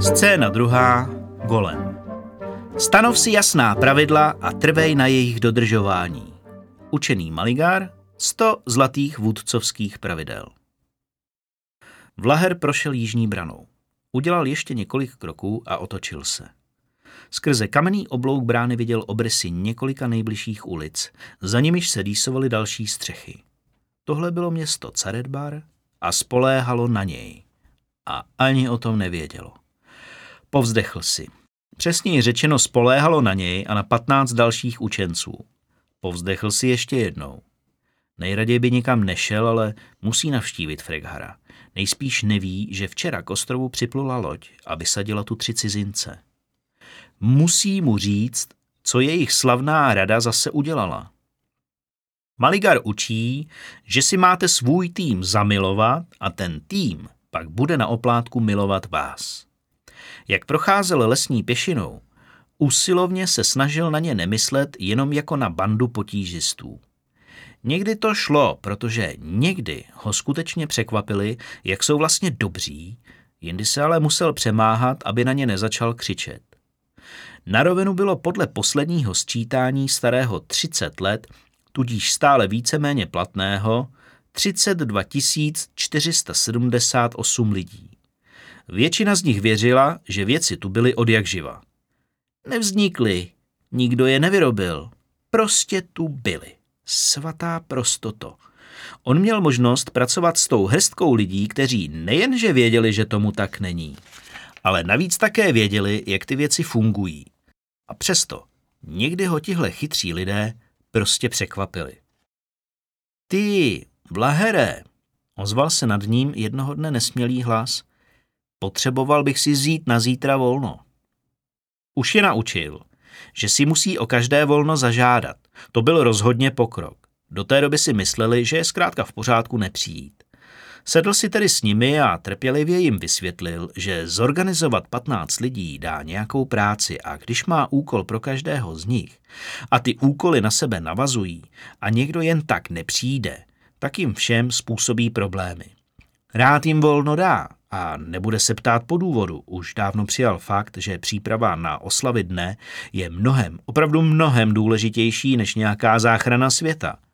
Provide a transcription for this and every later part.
Scéna druhá. Golem. Stanov si jasná pravidla a trvej na jejich dodržování. Učený Maligar, 100 zlatých vůdcovských pravidel. Vlaher prošel jižní branou. Udělal ještě několik kroků a otočil se. Skrze kamenný oblouk brány viděl obrysy několika nejbližších ulic, za nimiž se rýsovaly další střechy. Tohle bylo město Caredbar a spoléhalo na něj. A ani o tom nevědělo. Povzdechl si. Přesněji řečeno spoléhalo na něj a na patnáct dalších učenců. Povzdechl si ještě jednou. Nejraději by nikam nešel, ale musí navštívit Freghara. Nejspíš neví, že včera k ostrovu připlula loď a vysadila tu tři cizince. Musí mu říct, co jejich slavná rada zase udělala. Maligar učí, že si máte svůj tým zamilovat a ten tým pak bude na oplátku milovat vás. Jak procházel lesní pěšinou, usilovně se snažil na ně nemyslet jenom jako na bandu potížistů. Někdy to šlo, protože někdy ho skutečně překvapili, jak jsou vlastně dobří, jindy se ale musel přemáhat, aby na ně nezačal křičet. Na rovinu bylo podle posledního sčítání starého 30 let, tudíž stále víceméně platného, 32 478 lidí. Většina z nich věřila, že věci tu byly od jak živa. Nevznikly, nikdo je nevyrobil, prostě tu byly. Svatá prostoto. On měl možnost pracovat s tou hrstkou lidí, kteří nejenže věděli, že tomu tak není, ale navíc také věděli, jak ty věci fungují. A přesto někdy ho tihle chytří lidé prostě překvapili. Ty, Blahere, ozval se nad ním jednoho dne nesmělý hlas. Potřeboval bych si zít na zítra volno. Už je naučil, že si musí o každé volno zažádat. To byl rozhodně pokrok. Do té doby si mysleli, že je zkrátka v pořádku nepřijít. Sedl si tedy s nimi a trpělivě jim vysvětlil, že zorganizovat 15 lidí dá nějakou práci a když má úkol pro každého z nich a ty úkoly na sebe navazují a někdo jen tak nepřijde, tak jim všem způsobí problémy. Rád jim volno dá a nebude se ptát po důvodu. Už dávno přijal fakt, že příprava na oslavy dne je mnohem, opravdu mnohem důležitější než nějaká záchrana světa –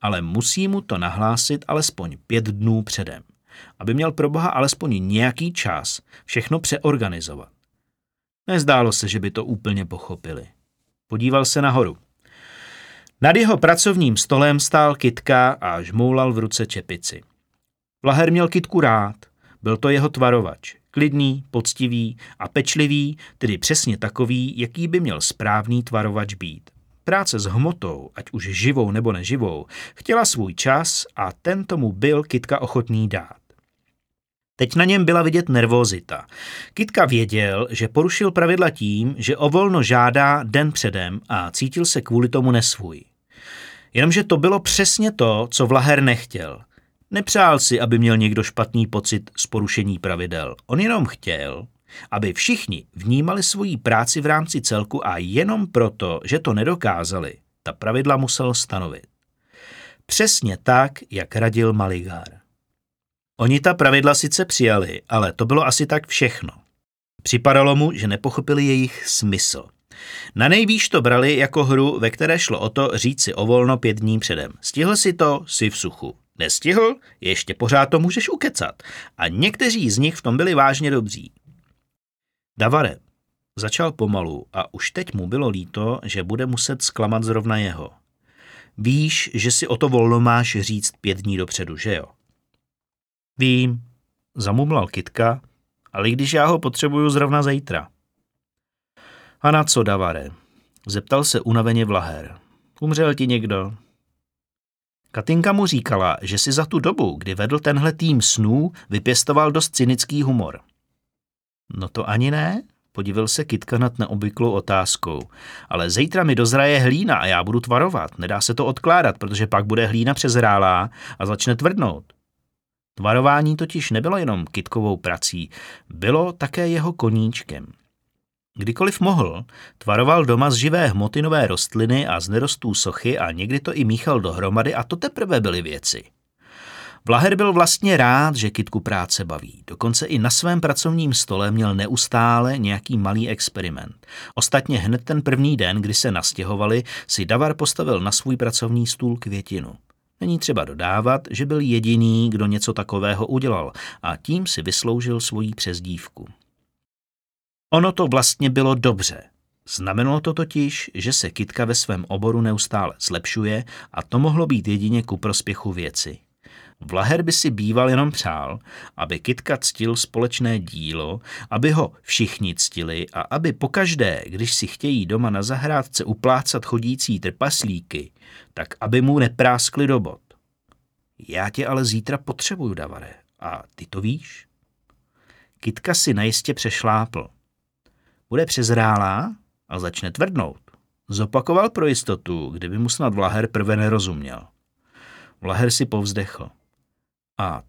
ale musí mu to nahlásit alespoň pět dnů předem, aby měl pro boha alespoň nějaký čas všechno přeorganizovat. Nezdálo se, že by to úplně pochopili. Podíval se nahoru. Nad jeho pracovním stolem stál kitka a žmoulal v ruce čepici. Vlaher měl kitku rád, byl to jeho tvarovač. Klidný, poctivý a pečlivý, tedy přesně takový, jaký by měl správný tvarovač být. Práce s hmotou, ať už živou nebo neživou, chtěla svůj čas a ten tomu byl Kitka ochotný dát. Teď na něm byla vidět nervozita. Kitka věděl, že porušil pravidla tím, že o volno žádá den předem a cítil se kvůli tomu nesvůj. Jenomže to bylo přesně to, co Vlaher nechtěl. Nepřál si, aby měl někdo špatný pocit z porušení pravidel. On jenom chtěl, aby všichni vnímali svoji práci v rámci celku a jenom proto, že to nedokázali, ta pravidla musel stanovit. Přesně tak, jak radil Maligár. Oni ta pravidla sice přijali, ale to bylo asi tak všechno. Připadalo mu, že nepochopili jejich smysl. Na nejvýš to brali jako hru, ve které šlo o to říct si o volno pět dní předem. Stihl si to, si v suchu. Nestihl? Ještě pořád to můžeš ukecat. A někteří z nich v tom byli vážně dobří. Davare, začal pomalu a už teď mu bylo líto, že bude muset zklamat zrovna jeho. Víš, že si o to volno máš říct pět dní dopředu, že jo? Vím, zamumlal Kitka, ale když já ho potřebuju zrovna zítra. A na co, Davare? Zeptal se unaveně Vlaher. Umřel ti někdo? Katinka mu říkala, že si za tu dobu, kdy vedl tenhle tým snů, vypěstoval dost cynický humor. No to ani ne, podíval se Kitka nad neobvyklou otázkou. Ale zítra mi dozraje hlína a já budu tvarovat. Nedá se to odkládat, protože pak bude hlína přezrálá a začne tvrdnout. Tvarování totiž nebylo jenom Kitkovou prací, bylo také jeho koníčkem. Kdykoliv mohl, tvaroval doma z živé hmoty nové rostliny a z nerostů sochy a někdy to i míchal dohromady a to teprve byly věci. Vlaher byl vlastně rád, že Kitku práce baví. Dokonce i na svém pracovním stole měl neustále nějaký malý experiment. Ostatně hned ten první den, kdy se nastěhovali, si Davar postavil na svůj pracovní stůl květinu. Není třeba dodávat, že byl jediný, kdo něco takového udělal a tím si vysloužil svoji přezdívku. Ono to vlastně bylo dobře. Znamenalo to totiž, že se Kitka ve svém oboru neustále zlepšuje a to mohlo být jedině ku prospěchu věci. Vlaher by si býval jenom přál, aby Kitka ctil společné dílo, aby ho všichni ctili a aby pokaždé, když si chtějí doma na zahrádce uplácat chodící trpaslíky, tak aby mu nepráskli do bod. Já tě ale zítra potřebuju, Davare, a ty to víš? Kitka si najistě přešlápl. Bude přezrálá a začne tvrdnout. Zopakoval pro jistotu, kdyby mu snad Vlaher prve nerozuměl. Vlaher si povzdechl. A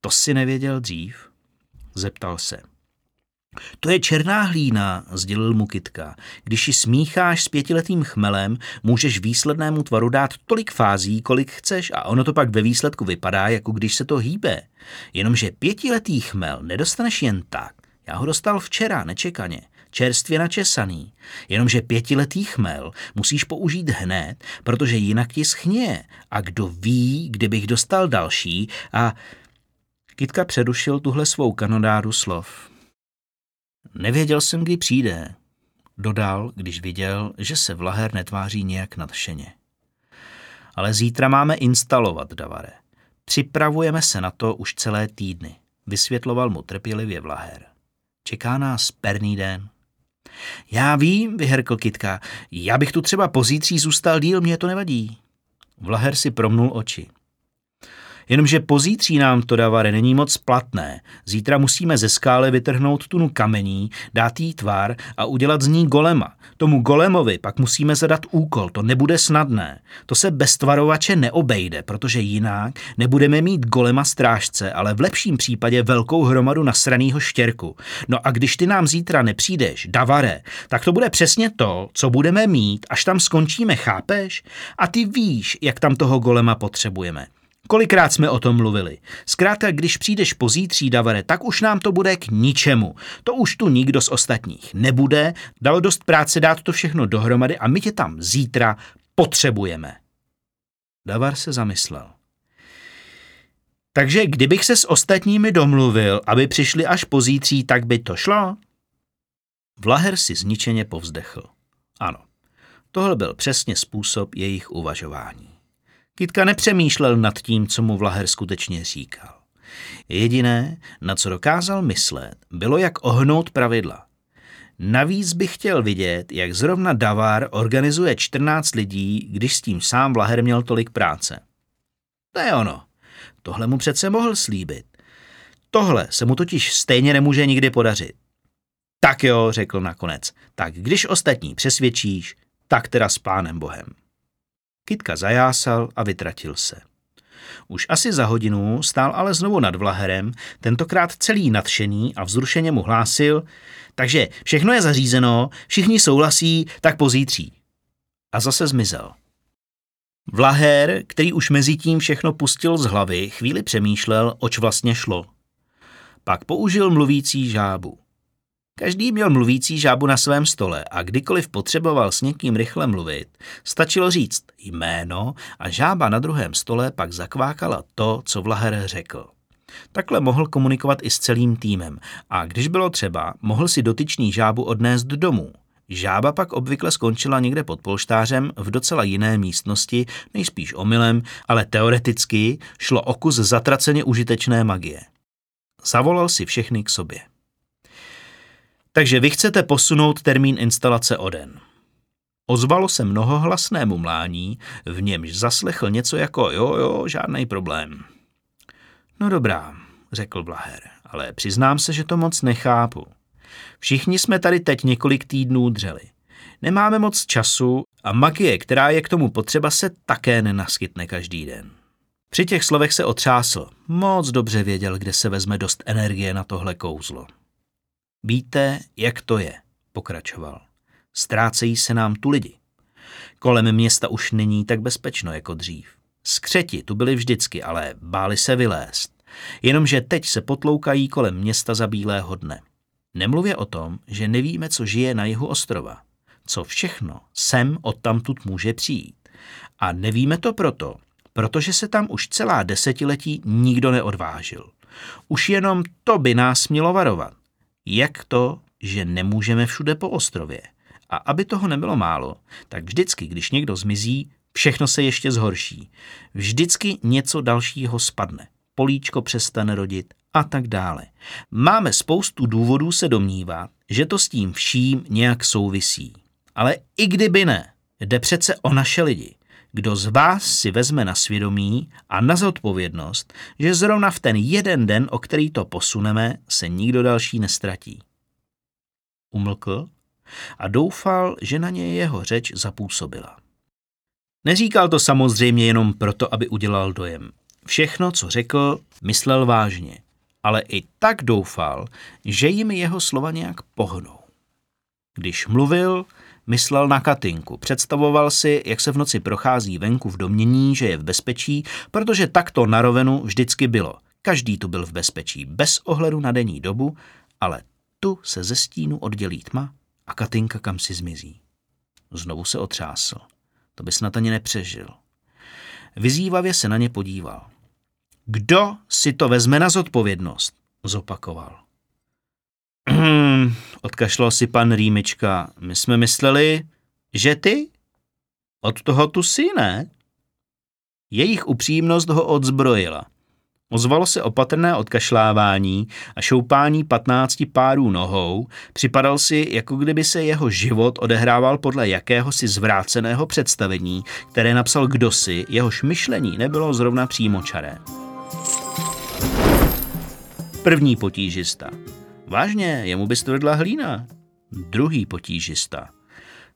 to si nevěděl dřív? Zeptal se. To je černá hlína, sdělil mu Kitka. Když ji smícháš s pětiletým chmelem, můžeš výslednému tvaru dát tolik fází, kolik chceš a ono to pak ve výsledku vypadá, jako když se to hýbe. Jenomže pětiletý chmel nedostaneš jen tak. Já ho dostal včera, nečekaně čerstvě načesaný. Jenomže pětiletý chmel musíš použít hned, protože jinak ti schně. A kdo ví, kdybych dostal další a... Kitka předušil tuhle svou kanodáru slov. Nevěděl jsem, kdy přijde, dodal, když viděl, že se Vlaher netváří nějak nadšeně. Ale zítra máme instalovat, Davare. Připravujeme se na to už celé týdny, vysvětloval mu trpělivě Vlaher. Čeká nás perný den. Já vím, vyherkl Kitka, já bych tu třeba pozítří zůstal díl, mě to nevadí. Vlaher si promnul oči. Jenomže pozítří nám to, Davare, není moc platné. Zítra musíme ze skály vytrhnout tunu kamení, dát jí tvar a udělat z ní golema. Tomu golemovi pak musíme zadat úkol, to nebude snadné. To se bez tvarovače neobejde, protože jinak nebudeme mít golema strážce, ale v lepším případě velkou hromadu nasranýho štěrku. No a když ty nám zítra nepřijdeš, Davare, tak to bude přesně to, co budeme mít, až tam skončíme, chápeš? A ty víš, jak tam toho golema potřebujeme. Kolikrát jsme o tom mluvili. Zkrátka, když přijdeš pozítří, Davare, tak už nám to bude k ničemu. To už tu nikdo z ostatních nebude, dalo dost práce dát to všechno dohromady a my tě tam zítra potřebujeme. Davar se zamyslel. Takže kdybych se s ostatními domluvil, aby přišli až pozítří, tak by to šlo? Vlaher si zničeně povzdechl. Ano, tohle byl přesně způsob jejich uvažování. Kitka nepřemýšlel nad tím, co mu Vlaher skutečně říkal. Jediné, na co dokázal myslet, bylo jak ohnout pravidla. Navíc bych chtěl vidět, jak zrovna Davar organizuje 14 lidí, když s tím sám Vlaher měl tolik práce. To je ono. Tohle mu přece mohl slíbit. Tohle se mu totiž stejně nemůže nikdy podařit. Tak jo, řekl nakonec. Tak když ostatní přesvědčíš, tak teda s pánem Bohem. Kitka zajásal a vytratil se. Už asi za hodinu stál ale znovu nad Vlaherem, tentokrát celý nadšený a vzrušeně mu hlásil, takže všechno je zařízeno, všichni souhlasí, tak pozítří. A zase zmizel. Vlaher, který už mezi tím všechno pustil z hlavy, chvíli přemýšlel, oč vlastně šlo. Pak použil mluvící žábu. Každý měl mluvící žábu na svém stole a kdykoliv potřeboval s někým rychle mluvit, stačilo říct jméno a žába na druhém stole pak zakvákala to, co Vlaher řekl. Takhle mohl komunikovat i s celým týmem a když bylo třeba, mohl si dotyčný žábu odnést domů. Žába pak obvykle skončila někde pod polštářem v docela jiné místnosti, nejspíš omylem, ale teoreticky šlo o kus zatraceně užitečné magie. Zavolal si všechny k sobě. Takže vy chcete posunout termín instalace o den. Ozvalo se mnohohlasnému mlání, v němž zaslechl něco jako jo, jo, žádný problém. No dobrá, řekl Blaher, ale přiznám se, že to moc nechápu. Všichni jsme tady teď několik týdnů dřeli. Nemáme moc času a magie, která je k tomu potřeba, se také nenaskytne každý den. Při těch slovech se otřásl. Moc dobře věděl, kde se vezme dost energie na tohle kouzlo. Víte, jak to je, pokračoval. Ztrácejí se nám tu lidi. Kolem města už není tak bezpečno jako dřív. Skřeti tu byli vždycky, ale báli se vylézt. Jenomže teď se potloukají kolem města za bílého dne. Nemluvě o tom, že nevíme, co žije na jihu ostrova. Co všechno sem odtamtud může přijít. A nevíme to proto, protože se tam už celá desetiletí nikdo neodvážil. Už jenom to by nás mělo varovat. Jak to, že nemůžeme všude po ostrově? A aby toho nebylo málo, tak vždycky, když někdo zmizí, všechno se ještě zhorší. Vždycky něco dalšího spadne. Políčko přestane rodit a tak dále. Máme spoustu důvodů se domnívat, že to s tím vším nějak souvisí. Ale i kdyby ne, jde přece o naše lidi. Kdo z vás si vezme na svědomí a na zodpovědnost, že zrovna v ten jeden den, o který to posuneme, se nikdo další nestratí. Umlkl a doufal, že na něj jeho řeč zapůsobila. Neříkal to samozřejmě jenom proto, aby udělal dojem. Všechno, co řekl, myslel vážně, ale i tak doufal, že jim jeho slova nějak pohnou. Když mluvil, myslel na Katinku. Představoval si, jak se v noci prochází venku v domění, že je v bezpečí, protože tak to na rovenu vždycky bylo. Každý tu byl v bezpečí, bez ohledu na denní dobu, ale tu se ze stínu oddělí tma a Katinka kam si zmizí. Znovu se otřásl. To by snad ani nepřežil. Vyzývavě se na ně podíval. Kdo si to vezme na zodpovědnost? Zopakoval. Odkašlal si pan Rýmička. My jsme mysleli, že ty? Od toho tu si, ne? Jejich upřímnost ho odzbrojila. Ozvalo se opatrné odkašlávání a šoupání patnácti párů nohou, připadal si, jako kdyby se jeho život odehrával podle jakéhosi zvráceného představení, které napsal kdosi, jehož myšlení nebylo zrovna přímočaré. První potížista. Vážně, jemu by stvrdla hlína. Druhý potížista.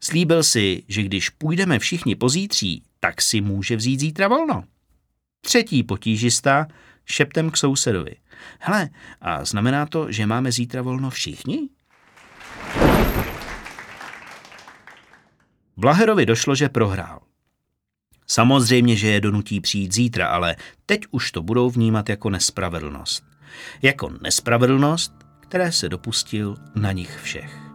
Slíbil si, že když půjdeme všichni pozítří, tak si může vzít zítra volno. Třetí potížista šeptem k sousedovi. Hele, a znamená to, že máme zítra volno všichni? Blaherovi došlo, že prohrál. Samozřejmě, že je donutí přijít zítra, ale teď už to budou vnímat jako nespravedlnost. Jako nespravedlnost, které se dopustil na nich všech.